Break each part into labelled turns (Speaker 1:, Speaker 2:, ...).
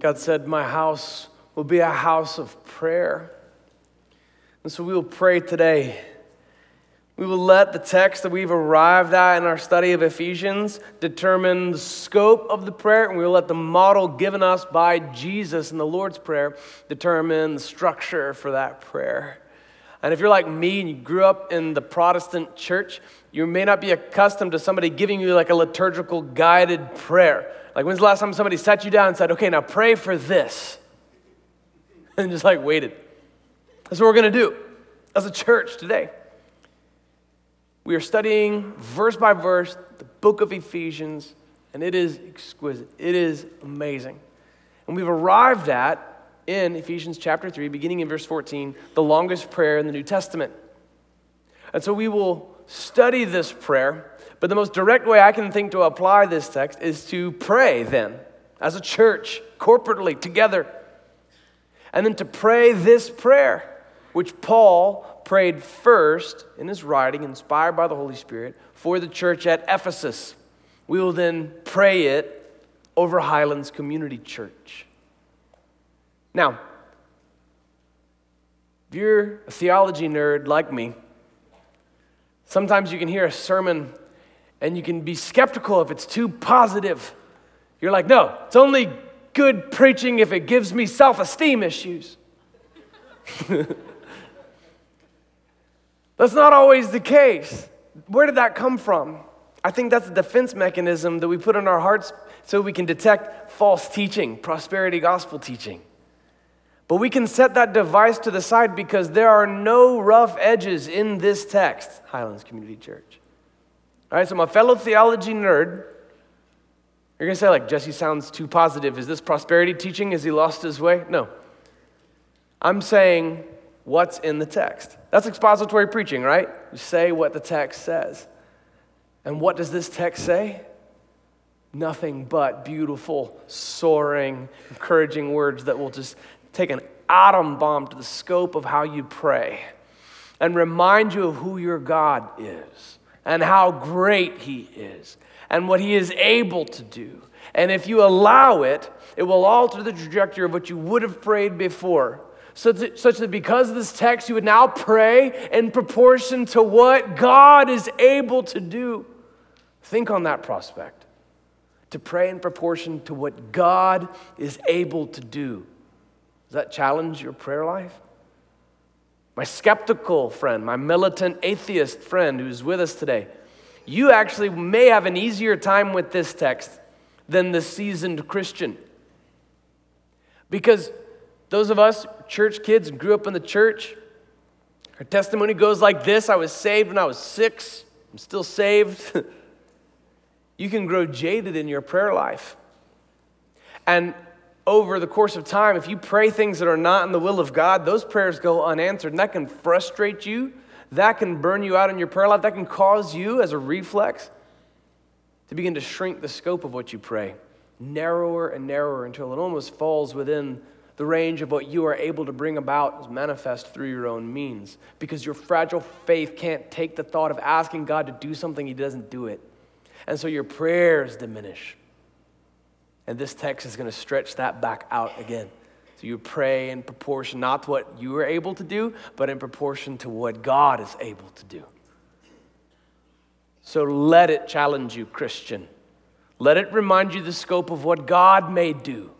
Speaker 1: God said, My house will be a house of prayer. And so we will pray today. We will let the text that we've arrived at in our study of Ephesians determine the scope of the prayer, and we will let the model given us by Jesus in the Lord's Prayer determine the structure for that prayer. And if you're like me and you grew up in the Protestant church, you may not be accustomed to somebody giving you like a liturgical guided prayer. Like, when's the last time somebody sat you down and said, okay, now pray for this? And just like waited. That's what we're going to do as a church today. We are studying verse by verse the book of Ephesians, and it is exquisite. It is amazing. And we've arrived at, in Ephesians chapter 3, beginning in verse 14, the longest prayer in the New Testament. And so we will study this prayer, but the most direct way I can think to apply this text is to pray then, as a church, corporately, together. And then to pray this prayer, which Paul prayed first in his writing, inspired by the Holy Spirit, for the church at Ephesus. We will then pray it over Highlands Community Church. Now, if you're a theology nerd like me, sometimes you can hear a sermon and you can be skeptical if it's too positive. You're like, no, it's only good preaching if it gives me self esteem issues. That's not always the case. Where did that come from? I think that's a defense mechanism that we put in our hearts so we can detect false teaching, prosperity gospel teaching. But we can set that device to the side because there are no rough edges in this text, Highlands Community Church. All right, so my fellow theology nerd, you're going to say, like, Jesse sounds too positive. Is this prosperity teaching? Has he lost his way? No. I'm saying what's in the text. That's expository preaching, right? You say what the text says. And what does this text say? Nothing but beautiful, soaring, encouraging words that will just take an atom bomb to the scope of how you pray and remind you of who your God is and how great He is and what He is able to do. And if you allow it, it will alter the trajectory of what you would have prayed before such that, such that because of this text, you would now pray in proportion to what God is able to do. Think on that prospect. To pray in proportion to what God is able to do. Does that challenge your prayer life? My skeptical friend, my militant atheist friend who's with us today, you actually may have an easier time with this text than the seasoned Christian. Because those of us, church kids, grew up in the church, our testimony goes like this I was saved when I was six, I'm still saved. you can grow jaded in your prayer life. And over the course of time, if you pray things that are not in the will of God, those prayers go unanswered, and that can frustrate you. That can burn you out in your prayer life. That can cause you, as a reflex, to begin to shrink the scope of what you pray, narrower and narrower until it almost falls within the range of what you are able to bring about is manifest through your own means because your fragile faith can't take the thought of asking God to do something He doesn't do it. And so your prayers diminish. And this text is going to stretch that back out again. So you pray in proportion, not to what you are able to do, but in proportion to what God is able to do. So let it challenge you, Christian. Let it remind you the scope of what God may do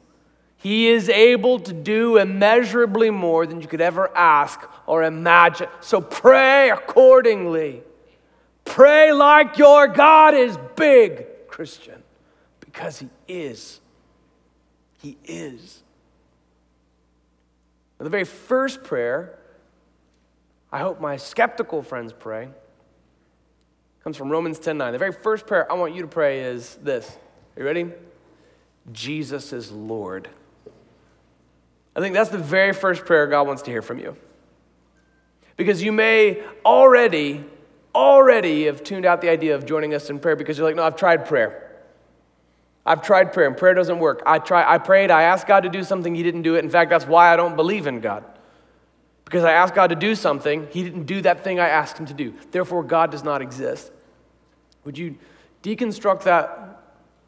Speaker 1: he is able to do immeasurably more than you could ever ask or imagine. So pray accordingly. Pray like your God is big, Christian, because He is. He is. The very first prayer, I hope my skeptical friends pray, comes from Romans 10 9. The very first prayer I want you to pray is this. Are you ready? Jesus is Lord. I think that's the very first prayer God wants to hear from you. Because you may already, already have tuned out the idea of joining us in prayer because you're like, no, I've tried prayer. I've tried prayer and prayer doesn't work. I try I prayed, I asked God to do something, he didn't do it. In fact, that's why I don't believe in God. Because I asked God to do something, he didn't do that thing I asked him to do. Therefore, God does not exist. Would you deconstruct that,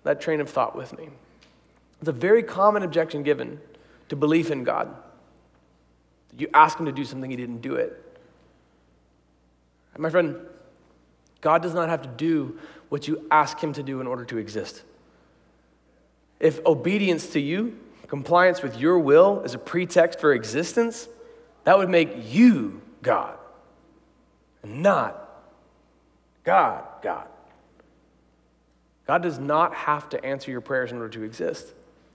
Speaker 1: that train of thought with me? It's a very common objection given to belief in God. You ask him to do something, he didn't do it. And my friend, God does not have to do what you ask him to do in order to exist. If obedience to you, compliance with your will, is a pretext for existence, that would make you God, not God, God. God does not have to answer your prayers in order to exist.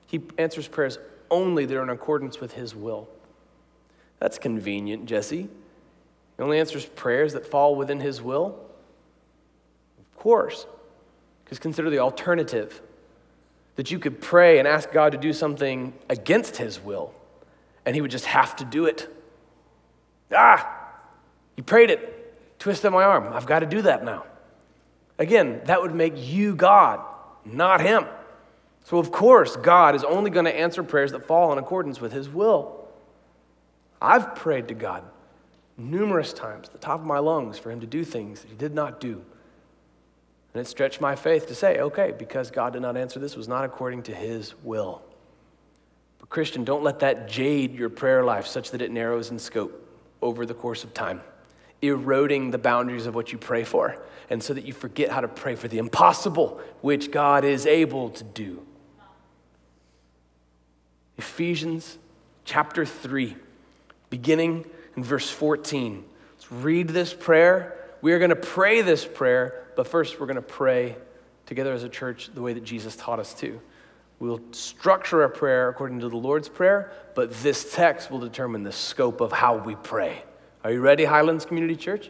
Speaker 1: He answers prayers only that are in accordance with His will. That's convenient, Jesse. He only answers prayers that fall within His will? Of course. Because consider the alternative that you could pray and ask God to do something against His will, and He would just have to do it. Ah, you prayed it, twisted my arm. I've got to do that now. Again, that would make you God, not Him. So, of course, God is only going to answer prayers that fall in accordance with His will. I've prayed to God numerous times, the top of my lungs, for Him to do things that He did not do. And it stretched my faith to say, okay, because God did not answer this, was not according to His will. But, Christian, don't let that jade your prayer life such that it narrows in scope over the course of time, eroding the boundaries of what you pray for, and so that you forget how to pray for the impossible, which God is able to do. Ephesians chapter 3, beginning in verse 14. Let's read this prayer. We are going to pray this prayer, but first we're going to pray together as a church the way that Jesus taught us to. We'll structure our prayer according to the Lord's Prayer, but this text will determine the scope of how we pray. Are you ready, Highlands Community Church?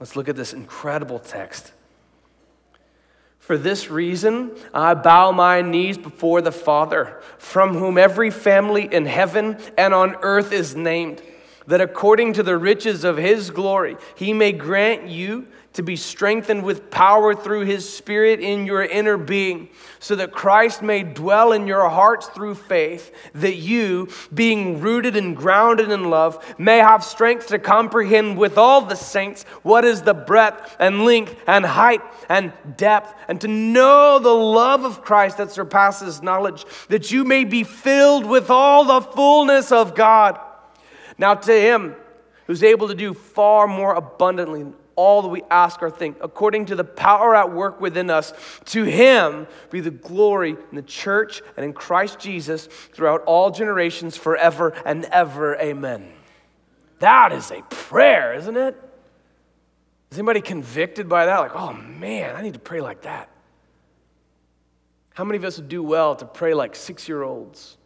Speaker 1: Let's look at this incredible text. For this reason, I bow my knees before the Father, from whom every family in heaven and on earth is named, that according to the riches of his glory, he may grant you to be strengthened with power through his Spirit in your inner being, so that Christ may dwell in your hearts through faith, that you, being rooted and grounded in love, may have strength to comprehend with all the saints what is the breadth and length and height and depth, and to know the love of Christ that surpasses knowledge, that you may be filled with all the fullness of God. Now, to him who's able to do far more abundantly all that we ask or think, according to the power at work within us. To him be the glory in the church and in Christ Jesus throughout all generations, forever and ever. Amen. That is a prayer, isn't it? Is anybody convicted by that? Like, oh man, I need to pray like that. How many of us would do well to pray like six year olds?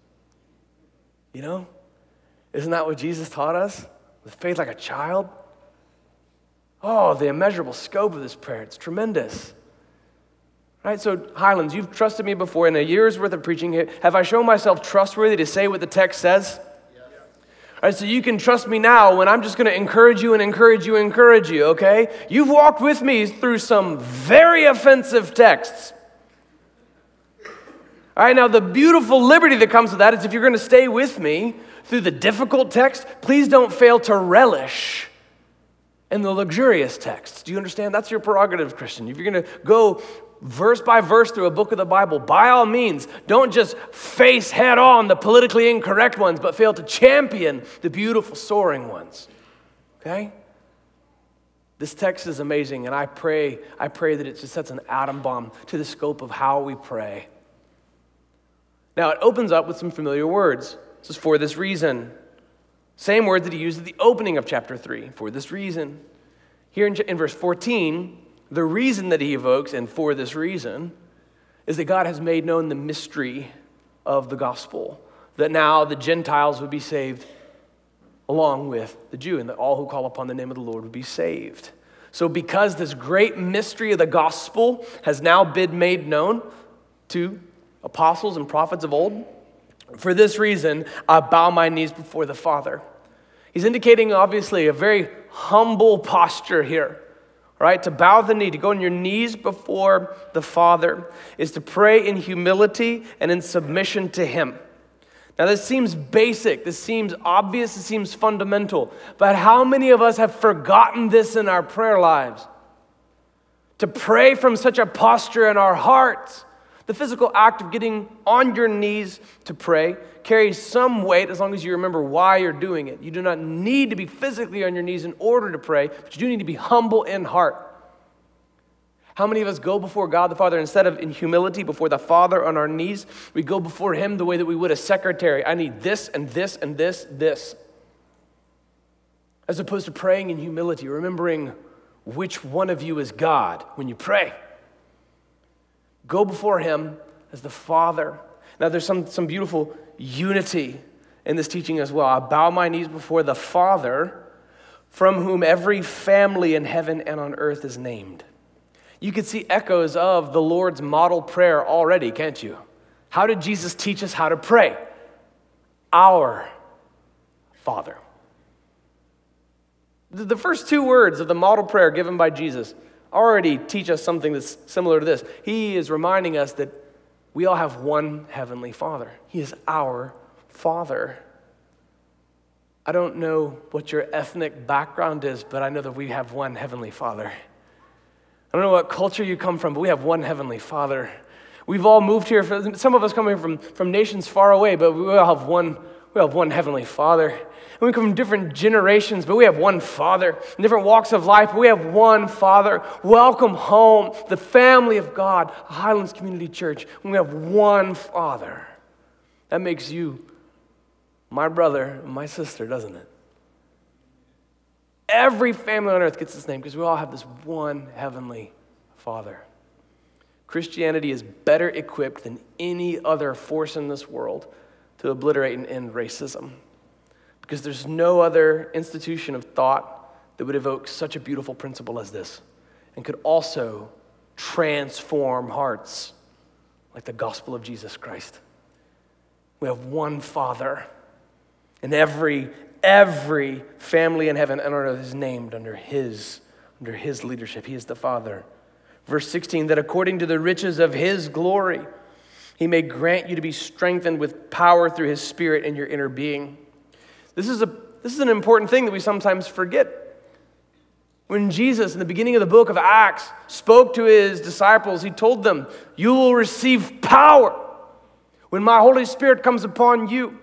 Speaker 1: You know? Isn't that what Jesus taught us? With faith like a child? Oh, the immeasurable scope of this prayer. It's tremendous. Right? So, Highlands, you've trusted me before in a year's worth of preaching. Have I shown myself trustworthy to say what the text says? Yes. All right, so you can trust me now when I'm just going to encourage you and encourage you and encourage you, okay? You've walked with me through some very offensive texts. All right, now the beautiful liberty that comes with that is if you're going to stay with me through the difficult text, please don't fail to relish and the luxurious texts. Do you understand? That's your prerogative, Christian. If you're going to go verse by verse through a book of the Bible, by all means, don't just face head on the politically incorrect ones, but fail to champion the beautiful, soaring ones. Okay? This text is amazing, and I pray, I pray that it just sets an atom bomb to the scope of how we pray. Now, it opens up with some familiar words. This is for this reason. Same words that he used at the opening of chapter 3 for this reason. Here in, in verse 14, the reason that he evokes, and for this reason, is that God has made known the mystery of the gospel, that now the Gentiles would be saved along with the Jew, and that all who call upon the name of the Lord would be saved. So, because this great mystery of the gospel has now been made known to apostles and prophets of old, for this reason, I bow my knees before the Father. He's indicating, obviously, a very humble posture here, right? To bow the knee, to go on your knees before the Father, is to pray in humility and in submission to Him. Now, this seems basic, this seems obvious, it seems fundamental, but how many of us have forgotten this in our prayer lives? To pray from such a posture in our hearts The physical act of getting on your knees to pray carries some weight as long as you remember why you're doing it. You do not need to be physically on your knees in order to pray, but you do need to be humble in heart. How many of us go before God the Father instead of in humility before the Father on our knees? We go before Him the way that we would a secretary. I need this and this and this, this. As opposed to praying in humility, remembering which one of you is God when you pray. Go before Him as the Father. Now, there's some, some beautiful unity in this teaching as well. I bow my knees before the Father, from whom every family in heaven and on earth is named. You could see echoes of the Lord's model prayer already, can't you? How did Jesus teach us how to pray? Our Father. The first two words of the model prayer given by Jesus already teach us something that's similar to this. He is reminding us that we all have one Heavenly Father, He is our Father. I don't know what your ethnic background is, but I know that we have one Heavenly Father. I don't know what culture you come from, but we have one Heavenly Father. We've all moved here, some of us here from, from nations far away, but we all have one, we have one Heavenly Father. We come from different generations, but we have one Father. In different walks of life, but we have one Father. Welcome home, the family of God, Highlands Community Church. We have one Father. That makes you my brother, my sister, doesn't it? Every family on earth gets this name because we all have this one heavenly Father. Christianity is better equipped than any other force in this world to obliterate and end racism because there's no other institution of thought that would evoke such a beautiful principle as this and could also transform hearts like the gospel of Jesus Christ. We have one Father, and every every family in heaven and on earth is named under his under his leadership. He is the father. Verse 16 that according to the riches of his glory he may grant you to be strengthened with power through his spirit in your inner being this is a this is an important thing that we sometimes forget when jesus in the beginning of the book of acts spoke to his disciples he told them you will receive power when my holy spirit comes upon you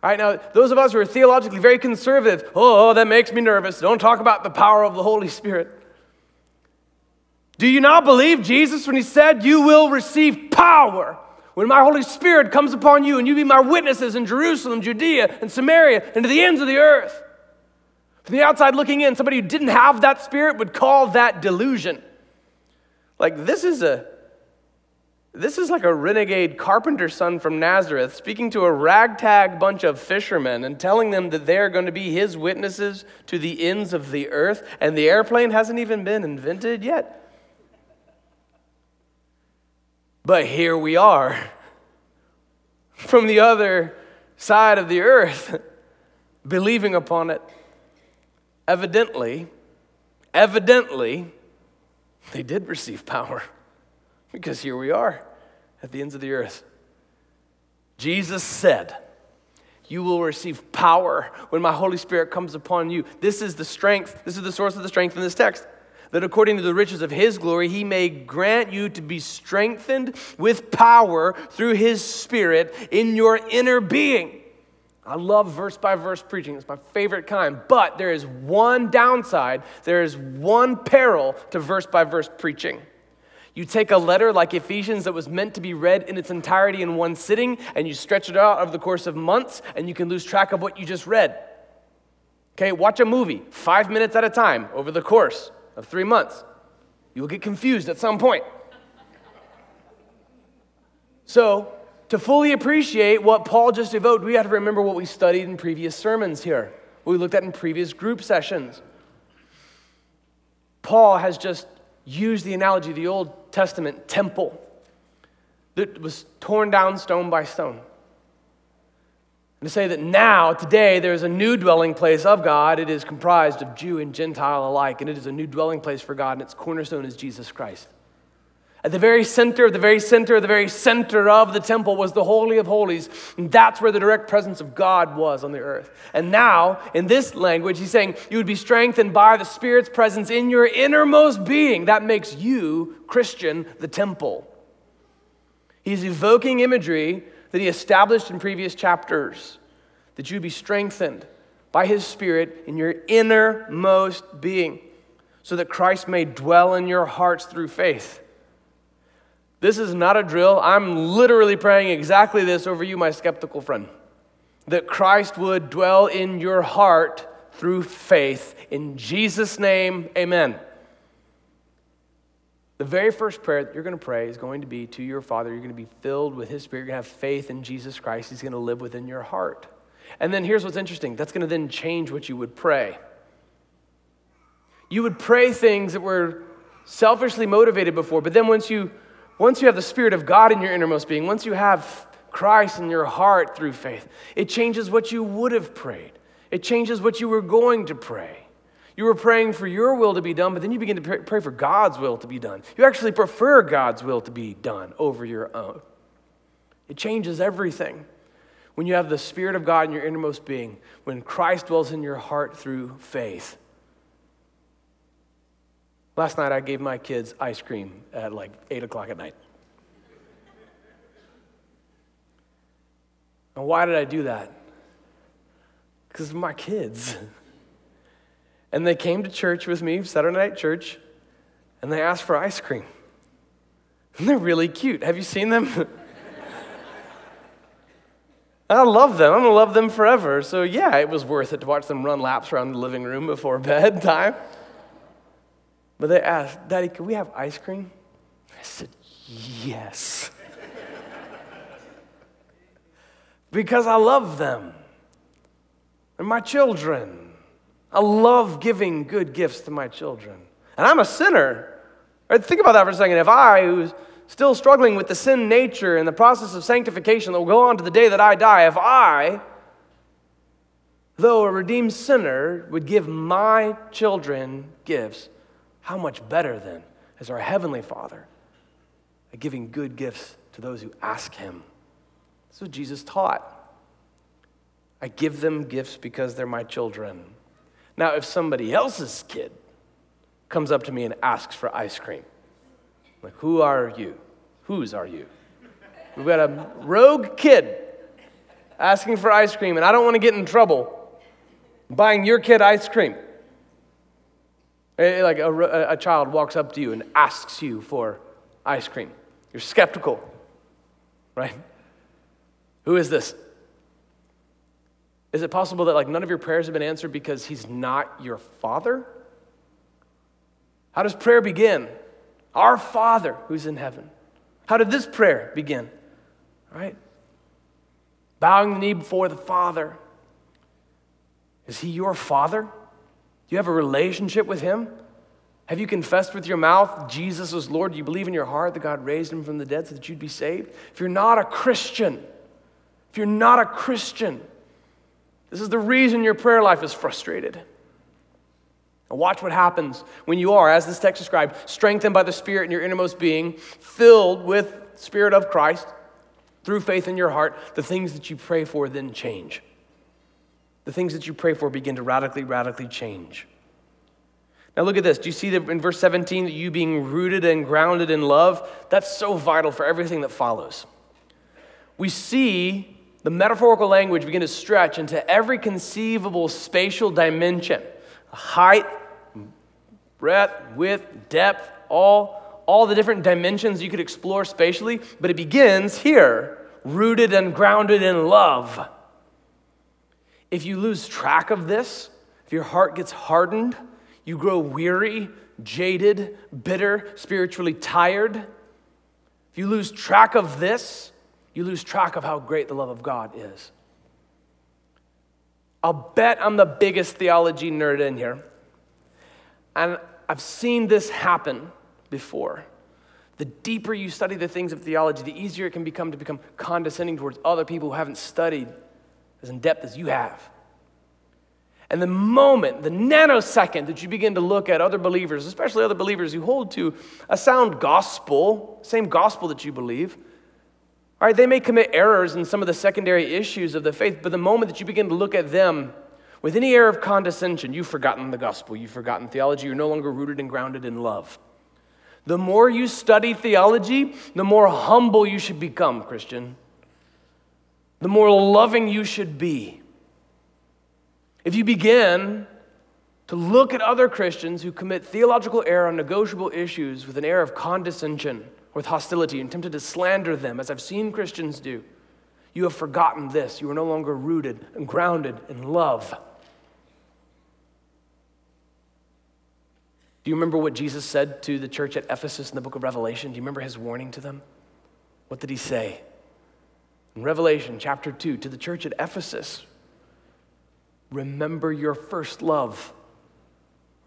Speaker 1: all right, now, those of us who are theologically very conservative, oh, that makes me nervous. Don't talk about the power of the Holy Spirit. Do you not believe Jesus when he said, You will receive power when my Holy Spirit comes upon you and you be my witnesses in Jerusalem, Judea, and Samaria, and to the ends of the earth? From the outside looking in, somebody who didn't have that spirit would call that delusion. Like, this is a this is like a renegade carpenter son from Nazareth speaking to a ragtag bunch of fishermen and telling them that they're going to be his witnesses to the ends of the earth, and the airplane hasn't even been invented yet. But here we are from the other side of the earth, believing upon it. Evidently, evidently, they did receive power because here we are at the ends of the earth. Jesus said, You will receive power when my Holy Spirit comes upon you. This is the strength, this is the source of the strength in this text. That according to the riches of his glory, he may grant you to be strengthened with power through his Spirit in your inner being. I love verse by verse preaching. It's my favorite kind. But there is one downside, there is one peril to verse by verse preaching. You take a letter like Ephesians that was meant to be read in its entirety in one sitting, and you stretch it out over the course of months, and you can lose track of what you just read. Okay, watch a movie five minutes at a time over the course of three months. You will get confused at some point. So, to fully appreciate what Paul just evoked, we have to remember what we studied in previous sermons here, what we looked at in previous group sessions. Paul has just used the analogy of the Old Testament temple that was torn down stone by stone. And to say that now, today, there is a new dwelling place of God. It is comprised of Jew and Gentile alike, and it is a new dwelling place for God, and its cornerstone is Jesus Christ. At the very center the very center the very center of the temple was the Holy of Holies. And that's where the direct presence of God was on the earth. And now, in this language, he's saying you would be strengthened by the Spirit's presence in your innermost being. That makes you, Christian, the temple. He's evoking imagery that he established in previous chapters that you be strengthened by his Spirit in your innermost being, so that Christ may dwell in your hearts through faith. This is not a drill. I'm literally praying exactly this over you, my skeptical friend. That Christ would dwell in your heart through faith. In Jesus' name, amen. The very first prayer that you're going to pray is going to be to your Father. You're going to be filled with His Spirit. You're going to have faith in Jesus Christ. He's going to live within your heart. And then here's what's interesting that's going to then change what you would pray. You would pray things that were selfishly motivated before, but then once you once you have the Spirit of God in your innermost being, once you have Christ in your heart through faith, it changes what you would have prayed. It changes what you were going to pray. You were praying for your will to be done, but then you begin to pray for God's will to be done. You actually prefer God's will to be done over your own. It changes everything when you have the Spirit of God in your innermost being, when Christ dwells in your heart through faith. Last night, I gave my kids ice cream at like 8 o'clock at night. And why did I do that? Because my kids. And they came to church with me, Saturday night church, and they asked for ice cream. And they're really cute. Have you seen them? I love them. I'm going to love them forever. So, yeah, it was worth it to watch them run laps around the living room before bedtime. But they asked, Daddy, can we have ice cream? I said, Yes. because I love them. and my children. I love giving good gifts to my children. And I'm a sinner. Right, think about that for a second. If I, who's still struggling with the sin nature and the process of sanctification that will go on to the day that I die, if I, though a redeemed sinner, would give my children gifts, how much better then is our Heavenly Father at giving good gifts to those who ask Him? That's what Jesus taught. I give them gifts because they're my children. Now, if somebody else's kid comes up to me and asks for ice cream, like, who are you? Whose are you? We've got a rogue kid asking for ice cream, and I don't want to get in trouble buying your kid ice cream. Eh, like a, a child walks up to you and asks you for ice cream. You're skeptical, right? Who is this? Is it possible that like none of your prayers have been answered because he's not your father? How does prayer begin? Our Father who's in heaven. How did this prayer begin? Right? Bowing the knee before the Father. Is he your father? Do you have a relationship with Him? Have you confessed with your mouth Jesus is Lord? Do you believe in your heart that God raised Him from the dead so that you'd be saved? If you're not a Christian, if you're not a Christian, this is the reason your prayer life is frustrated. And watch what happens when you are, as this text described, strengthened by the Spirit in your innermost being, filled with Spirit of Christ through faith in your heart. The things that you pray for then change the things that you pray for begin to radically, radically change. Now, look at this. Do you see that in verse 17 that you being rooted and grounded in love? That's so vital for everything that follows. We see the metaphorical language begin to stretch into every conceivable spatial dimension height, breadth, width, depth, all, all the different dimensions you could explore spatially. But it begins here rooted and grounded in love. If you lose track of this, if your heart gets hardened, you grow weary, jaded, bitter, spiritually tired, if you lose track of this, you lose track of how great the love of God is. I'll bet I'm the biggest theology nerd in here. And I've seen this happen before. The deeper you study the things of theology, the easier it can become to become condescending towards other people who haven't studied as in depth as you have. And the moment, the nanosecond that you begin to look at other believers, especially other believers who hold to a sound gospel, same gospel that you believe, all right, they may commit errors in some of the secondary issues of the faith, but the moment that you begin to look at them with any air of condescension, you've forgotten the gospel, you've forgotten theology, you're no longer rooted and grounded in love. The more you study theology, the more humble you should become, Christian. The more loving you should be. If you begin to look at other Christians who commit theological error on negotiable issues with an air of condescension, or with hostility, and tempted to slander them, as I've seen Christians do, you have forgotten this. You are no longer rooted and grounded in love. Do you remember what Jesus said to the church at Ephesus in the book of Revelation? Do you remember his warning to them? What did he say? In Revelation chapter 2, to the church at Ephesus, remember your first love.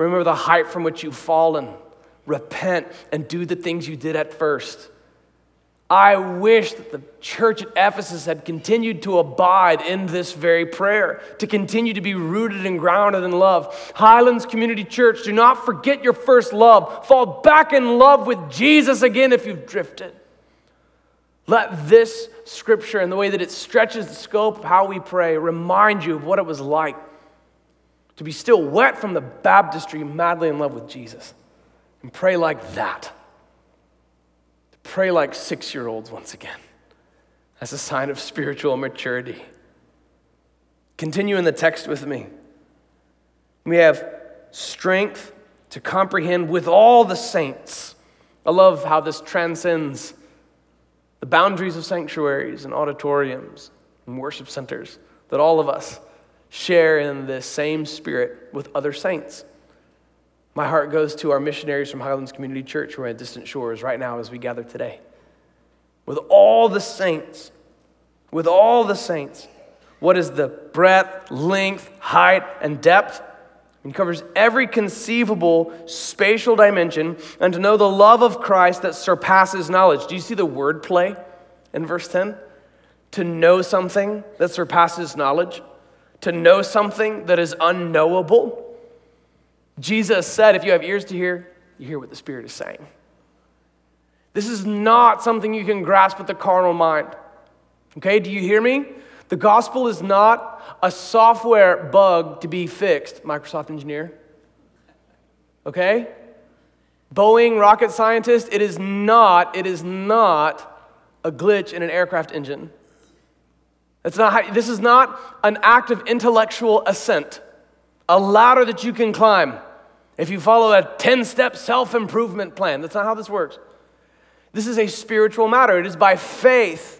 Speaker 1: Remember the height from which you've fallen. Repent and do the things you did at first. I wish that the church at Ephesus had continued to abide in this very prayer, to continue to be rooted and grounded in love. Highlands Community Church, do not forget your first love. Fall back in love with Jesus again if you've drifted. Let this scripture and the way that it stretches the scope of how we pray remind you of what it was like to be still wet from the baptistry, madly in love with Jesus, and pray like that. To Pray like six year olds once again as a sign of spiritual maturity. Continue in the text with me. We have strength to comprehend with all the saints. I love how this transcends the boundaries of sanctuaries and auditoriums and worship centers, that all of us share in this same spirit with other saints. My heart goes to our missionaries from Highlands Community Church who are at distant shores right now as we gather today. With all the saints, with all the saints, what is the breadth, length, height, and depth? It covers every conceivable spatial dimension, and to know the love of Christ that surpasses knowledge. Do you see the word play in verse 10? To know something that surpasses knowledge, to know something that is unknowable. Jesus said, if you have ears to hear, you hear what the Spirit is saying. This is not something you can grasp with the carnal mind. Okay, do you hear me? The gospel is not a software bug to be fixed, Microsoft engineer. Okay? Boeing rocket scientist, it is not, it is not a glitch in an aircraft engine. Not how, this is not an act of intellectual ascent, a ladder that you can climb if you follow a 10 step self improvement plan. That's not how this works. This is a spiritual matter. It is by faith.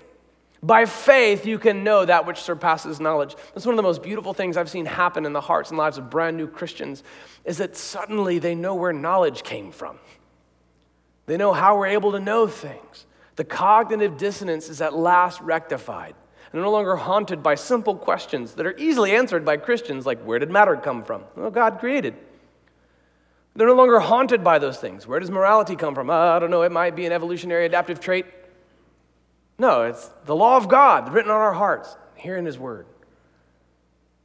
Speaker 1: By faith, you can know that which surpasses knowledge. That's one of the most beautiful things I've seen happen in the hearts and lives of brand new Christians is that suddenly they know where knowledge came from. They know how we're able to know things. The cognitive dissonance is at last rectified. And they're no longer haunted by simple questions that are easily answered by Christians, like where did matter come from? Well, God created. They're no longer haunted by those things. Where does morality come from? Uh, I don't know, it might be an evolutionary adaptive trait. No, it's the law of God written on our hearts, here in His Word.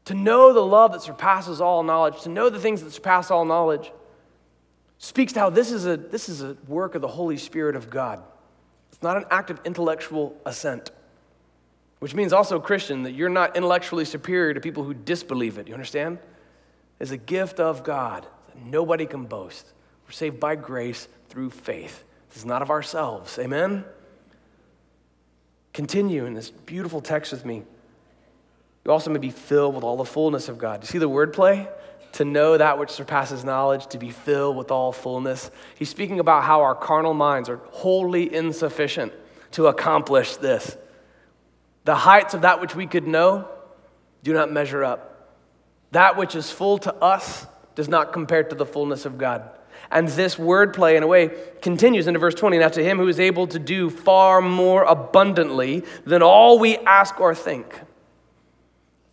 Speaker 1: To know the love that surpasses all knowledge, to know the things that surpass all knowledge, speaks to how this is a, this is a work of the Holy Spirit of God. It's not an act of intellectual assent, which means also, Christian, that you're not intellectually superior to people who disbelieve it. You understand? It's a gift of God. That nobody can boast. We're saved by grace through faith. This is not of ourselves. Amen? Continue in this beautiful text with me. You also may be filled with all the fullness of God. You see the wordplay? To know that which surpasses knowledge, to be filled with all fullness. He's speaking about how our carnal minds are wholly insufficient to accomplish this. The heights of that which we could know do not measure up. That which is full to us does not compare to the fullness of God. And this wordplay, in a way, continues into verse 20. Now, to him who is able to do far more abundantly than all we ask or think.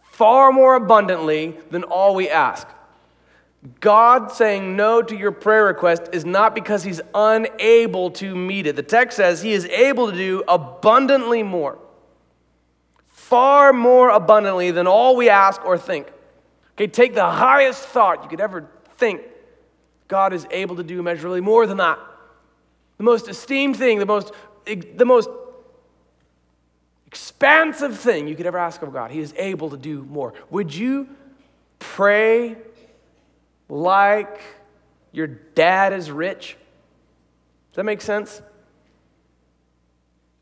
Speaker 1: Far more abundantly than all we ask. God saying no to your prayer request is not because he's unable to meet it. The text says he is able to do abundantly more. Far more abundantly than all we ask or think. Okay, take the highest thought you could ever think. God is able to do immeasurably more than that. The most esteemed thing, the most, the most expansive thing you could ever ask of God. He is able to do more. Would you pray like your dad is rich? Does that make sense?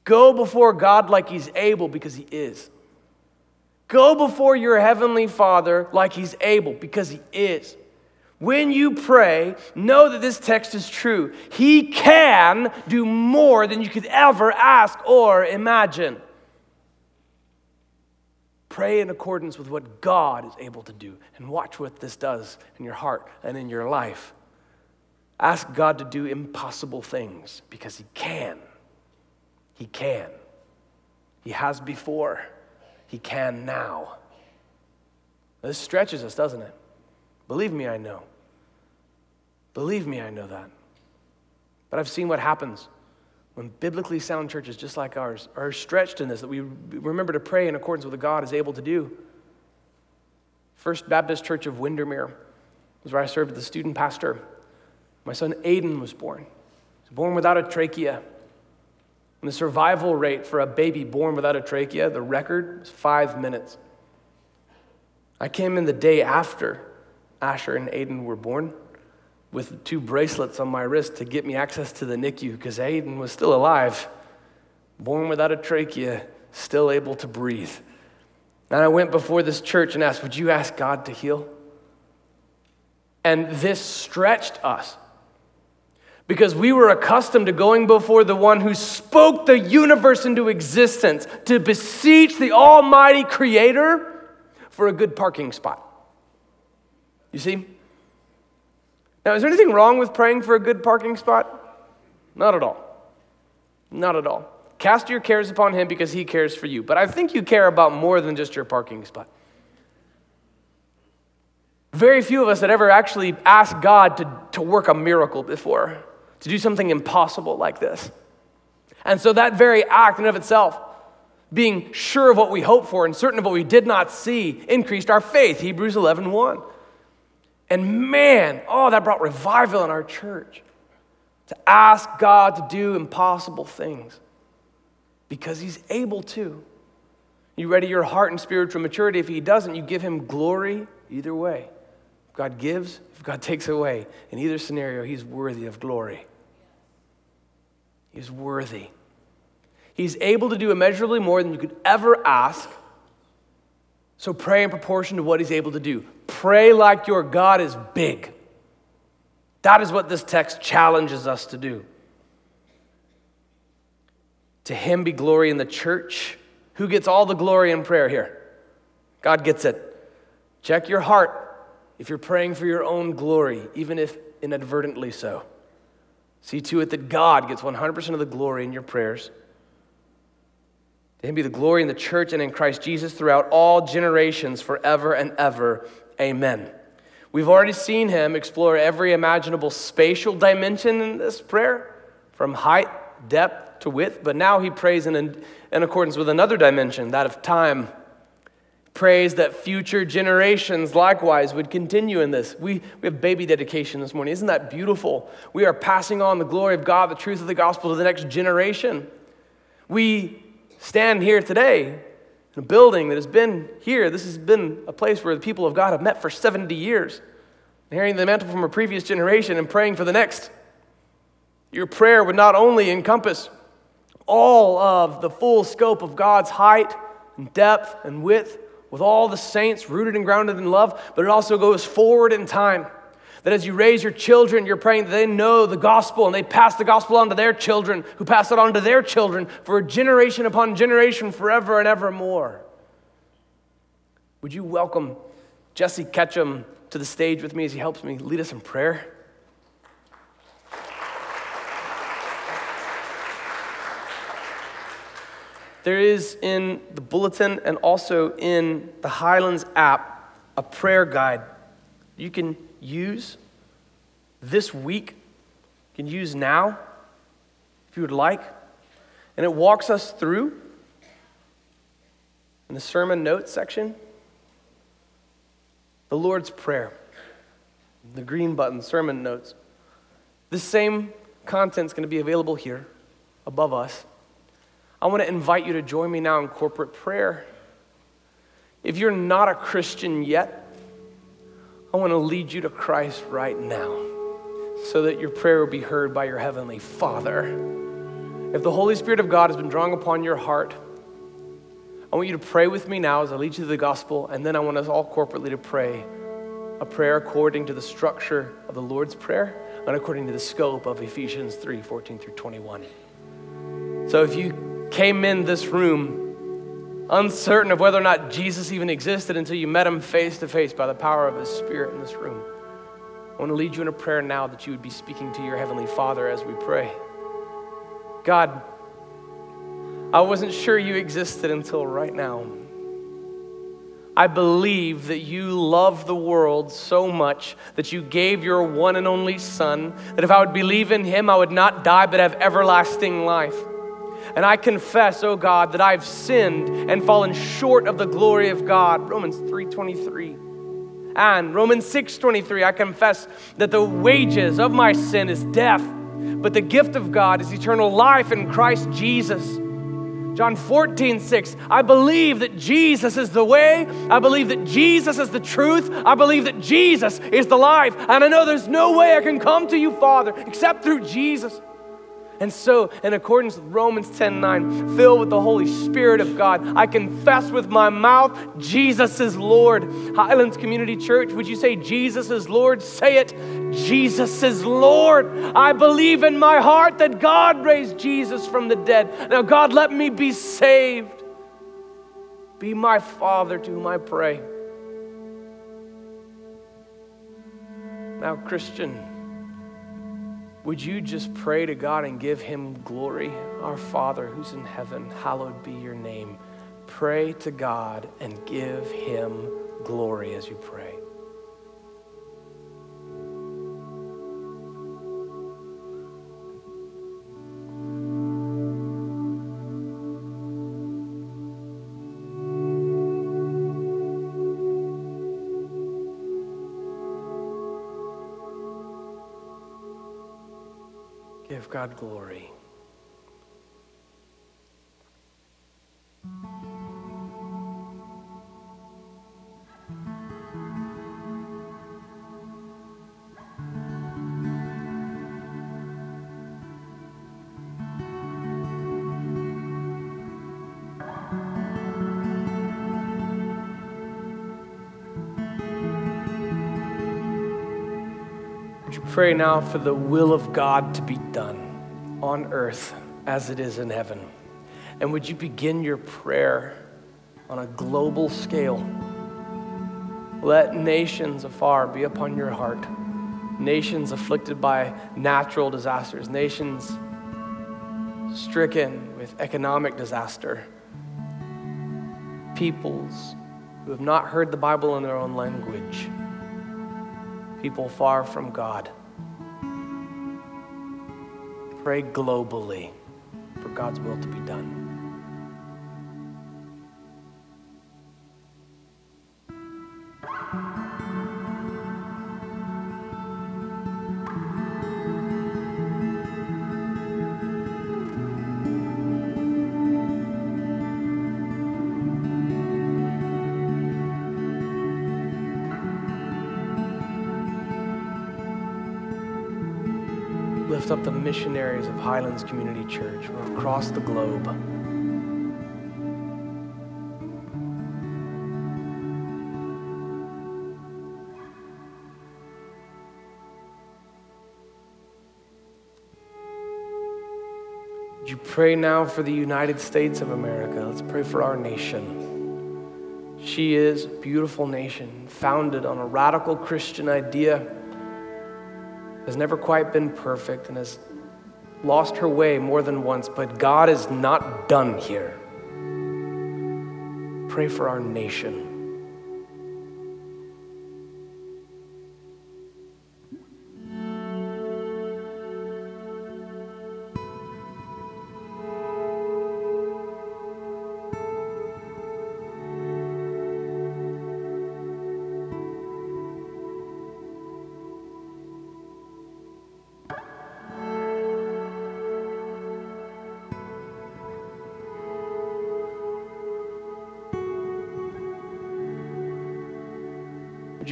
Speaker 1: Go before God like He's able because He is. Go before your Heavenly Father like He's able because He is. When you pray, know that this text is true. He can do more than you could ever ask or imagine. Pray in accordance with what God is able to do and watch what this does in your heart and in your life. Ask God to do impossible things because He can. He can. He has before. He can now. This stretches us, doesn't it? Believe me, I know. Believe me, I know that. But I've seen what happens when biblically sound churches just like ours are stretched in this, that we remember to pray in accordance with what God is able to do. First Baptist Church of Windermere was where I served as the student pastor. My son Aiden was born. He was born without a trachea. And the survival rate for a baby born without a trachea, the record was five minutes. I came in the day after Asher and Aiden were born with two bracelets on my wrist to get me access to the NICU because Aiden was still alive, born without a trachea, still able to breathe. And I went before this church and asked, Would you ask God to heal? And this stretched us because we were accustomed to going before the one who spoke the universe into existence to beseech the Almighty Creator for a good parking spot. You see? Now, is there anything wrong with praying for a good parking spot? Not at all. Not at all. Cast your cares upon him because he cares for you. But I think you care about more than just your parking spot. Very few of us had ever actually asked God to, to work a miracle before, to do something impossible like this. And so that very act in of itself, being sure of what we hope for and certain of what we did not see, increased our faith. Hebrews 11 1. And man, oh, that brought revival in our church to ask God to do impossible things because He's able to. You ready your heart and spiritual maturity. If He doesn't, you give Him glory either way. If God gives, if God takes away. In either scenario, He's worthy of glory. He's worthy. He's able to do immeasurably more than you could ever ask so pray in proportion to what he's able to do. Pray like your God is big. That is what this text challenges us to do. To him be glory in the church. Who gets all the glory in prayer here? God gets it. Check your heart if you're praying for your own glory, even if inadvertently so. See to it that God gets 100% of the glory in your prayers. To him be the glory in the church and in Christ Jesus throughout all generations, forever and ever. Amen. We've already seen him explore every imaginable spatial dimension in this prayer, from height, depth to width, but now he prays in, in accordance with another dimension, that of time. Prays that future generations likewise would continue in this. We, we have baby dedication this morning. Isn't that beautiful? We are passing on the glory of God, the truth of the gospel to the next generation. We stand here today in a building that has been here. This has been a place where the people of God have met for 70 years, hearing the mantle from a previous generation and praying for the next. Your prayer would not only encompass all of the full scope of God's height and depth and width with all the saints rooted and grounded in love, but it also goes forward in time. That as you raise your children, you're praying that they know the gospel and they pass the gospel on to their children, who pass it on to their children for generation upon generation, forever and evermore. Would you welcome Jesse Ketchum to the stage with me as he helps me lead us in prayer? There is in the bulletin and also in the Highlands app a prayer guide. You can use this week, you can use now if you would like. And it walks us through in the sermon notes section the Lord's Prayer, the green button, sermon notes. This same content is going to be available here above us. I want to invite you to join me now in corporate prayer. If you're not a Christian yet, I want to lead you to Christ right now so that your prayer will be heard by your Heavenly Father. If the Holy Spirit of God has been drawing upon your heart, I want you to pray with me now as I lead you to the gospel, and then I want us all corporately to pray a prayer according to the structure of the Lord's Prayer and according to the scope of Ephesians 3 14 through 21. So if you came in this room uncertain of whether or not Jesus even existed until you met him face to face by the power of his Spirit in this room, I want to lead you in a prayer now that you would be speaking to your Heavenly Father as we pray. God, I wasn't sure you existed until right now. I believe that you love the world so much that you gave your one and only Son, that if I would believe in him, I would not die but have everlasting life. And I confess, oh God, that I've sinned and fallen short of the glory of God. Romans 3:23. And Romans 6:23, I confess that the wages of my sin is death, but the gift of God is eternal life in Christ Jesus. John 14, 6. I believe that Jesus is the way. I believe that Jesus is the truth. I believe that Jesus is the life. And I know there's no way I can come to you, Father, except through Jesus. And so, in accordance with Romans 10 9, filled with the Holy Spirit of God, I confess with my mouth, Jesus is Lord. Highlands Community Church, would you say, Jesus is Lord? Say it, Jesus is Lord. I believe in my heart that God raised Jesus from the dead. Now, God, let me be saved. Be my Father to whom I pray. Now, Christian, would you just pray to God and give Him glory? Our Father who's in heaven, hallowed be your name. Pray to God and give Him glory as you pray. God glory. Pray now for the will of God to be done on earth as it is in heaven. And would you begin your prayer on a global scale? Let nations afar be upon your heart. Nations afflicted by natural disasters, nations stricken with economic disaster, peoples who have not heard the Bible in their own language, people far from God. Pray globally for God's will to be done. Lift up the missionaries of Highlands Community Church from across the globe. Would you pray now for the United States of America? Let's pray for our nation. She is a beautiful nation, founded on a radical Christian idea has never quite been perfect and has lost her way more than once, but God is not done here. Pray for our nation.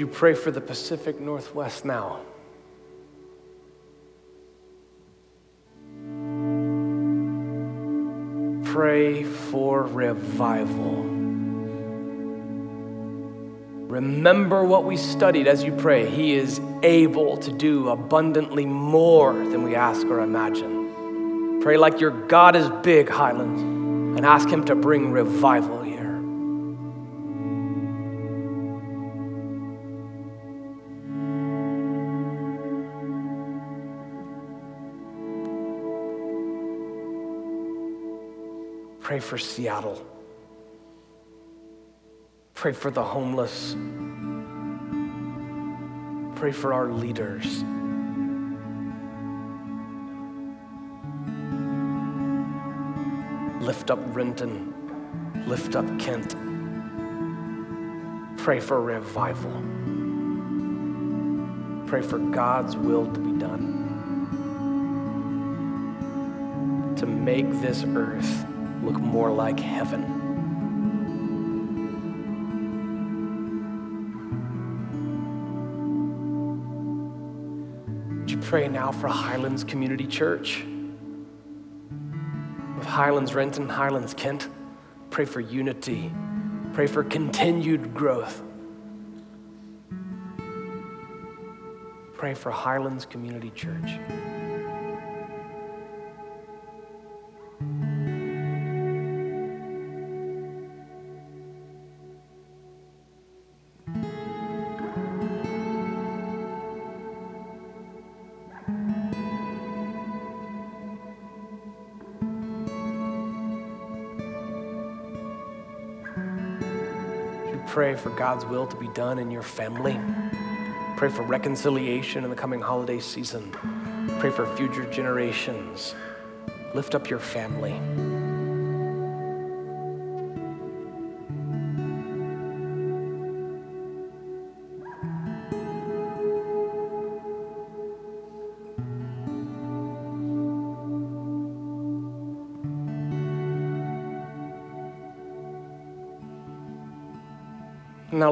Speaker 1: Pray for the Pacific Northwest now? Pray for revival. Remember what we studied as you pray. He is able to do abundantly more than we ask or imagine. Pray like your God is big, Highlands, and ask Him to bring revival here. Pray for Seattle. Pray for the homeless. Pray for our leaders. Lift up Renton. Lift up Kent. Pray for revival. Pray for God's will to be done. To make this earth look more like heaven. Would you pray now for Highlands Community Church. With Highlands Renton, Highlands Kent, pray for unity, pray for continued growth. Pray for Highlands Community Church. For God's will to be done in your family. Pray for reconciliation in the coming holiday season. Pray for future generations. Lift up your family.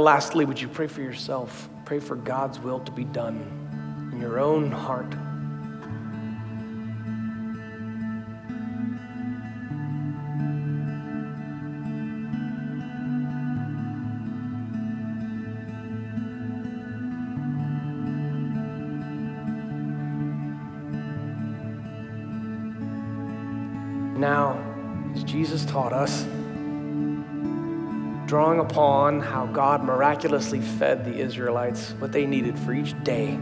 Speaker 1: Lastly, would you pray for yourself? Pray for God's will to be done in your own heart. Now, as Jesus taught us, drawing upon how God miraculously fed the Israelites what they needed for each day.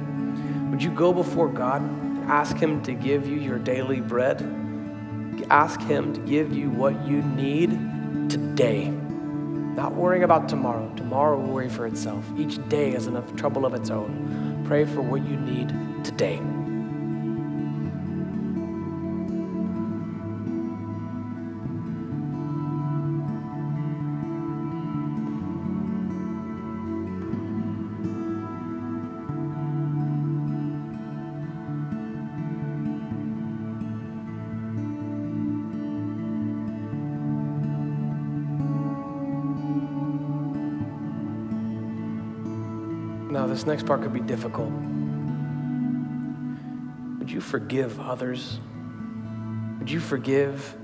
Speaker 1: Would you go before God and ask Him to give you your daily bread? Ask Him to give you what you need today. Not worrying about tomorrow. Tomorrow will worry for itself. Each day has enough trouble of its own. Pray for what you need today. This next part could be difficult. Would you forgive others? Would you forgive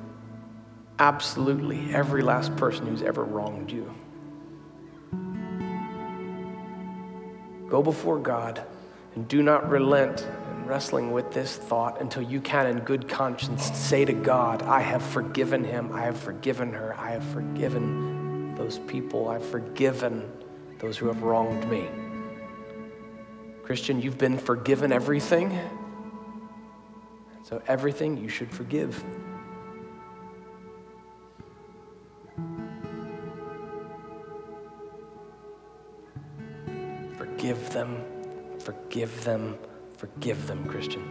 Speaker 1: absolutely every last person who's ever wronged you? Go before God and do not relent in wrestling with this thought until you can, in good conscience, say to God, I have forgiven him, I have forgiven her, I have forgiven those people, I've forgiven those who have wronged me. Christian, you've been forgiven everything. So, everything you should forgive. Forgive them, forgive them, forgive them, Christian.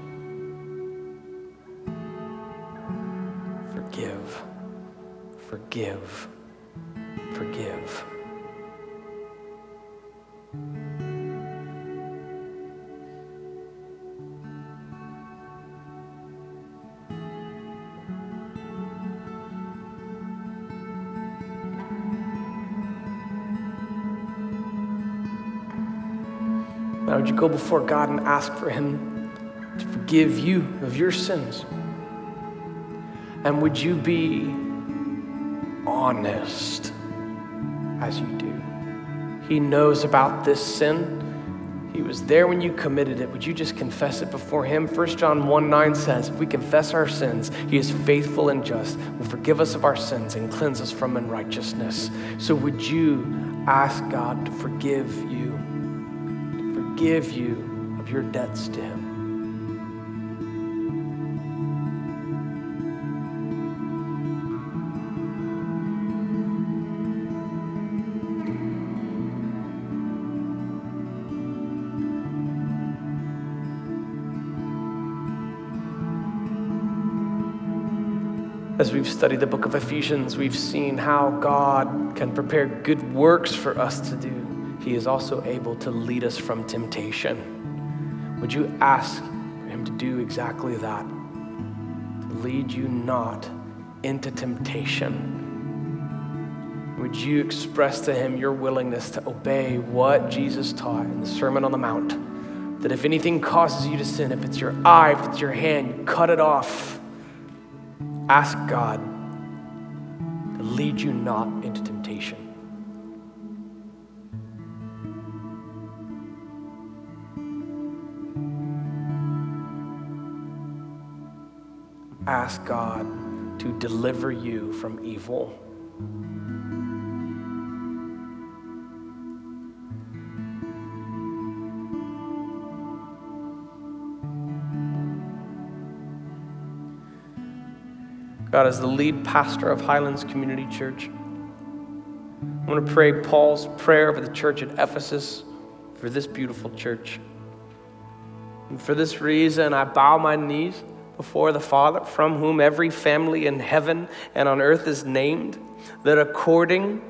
Speaker 1: Forgive, forgive, forgive. Would you go before God and ask for Him to forgive you of your sins? And would you be honest as you do? He knows about this sin. He was there when you committed it. Would you just confess it before Him? 1 John 1 9 says, If we confess our sins, He is faithful and just, will forgive us of our sins and cleanse us from unrighteousness. So would you ask God to forgive you, forgive you of your debts to Him? As we've studied the book of Ephesians, we've seen how God can prepare good works for us to do. He is also able to lead us from temptation. Would you ask Him to do exactly that? To lead you not into temptation. Would you express to Him your willingness to obey what Jesus taught in the Sermon on the Mount? That if anything causes you to sin, if it's your eye, if it's your hand, cut it off Ask God to lead you not into temptation. Ask God to deliver you from evil. God, as the lead pastor of Highlands Community Church, I want to pray Paul's prayer for the church at Ephesus, for this beautiful church. And for this reason, I bow my knees before the Father, from whom every family in heaven and on earth is named, that according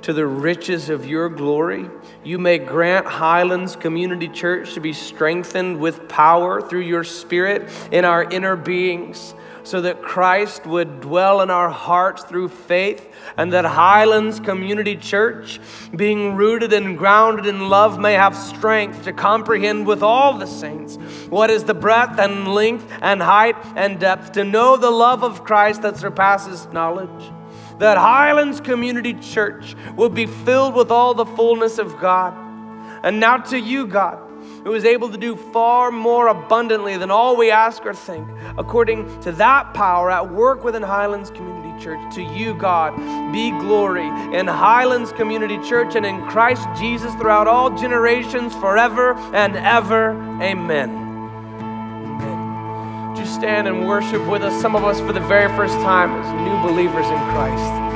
Speaker 1: to the riches of your glory, you may grant Highlands Community Church to be strengthened with power through your Spirit in our inner beings so that Christ would dwell in our hearts through faith, and that Highlands Community Church, being rooted and grounded in love, may have strength to comprehend with all the saints what is the breadth and length and height and depth, to know the love of Christ that surpasses knowledge. That Highlands Community Church will be filled with all the fullness of God. And now to you, God who is able to do far more abundantly than all we ask or think, according to that power at work within Highlands Community Church. To you, God, be glory in Highlands Community Church and in Christ Jesus throughout all generations, forever and ever. Amen. Amen. Would you stand and worship with us, some of us for the very first time as new believers in Christ?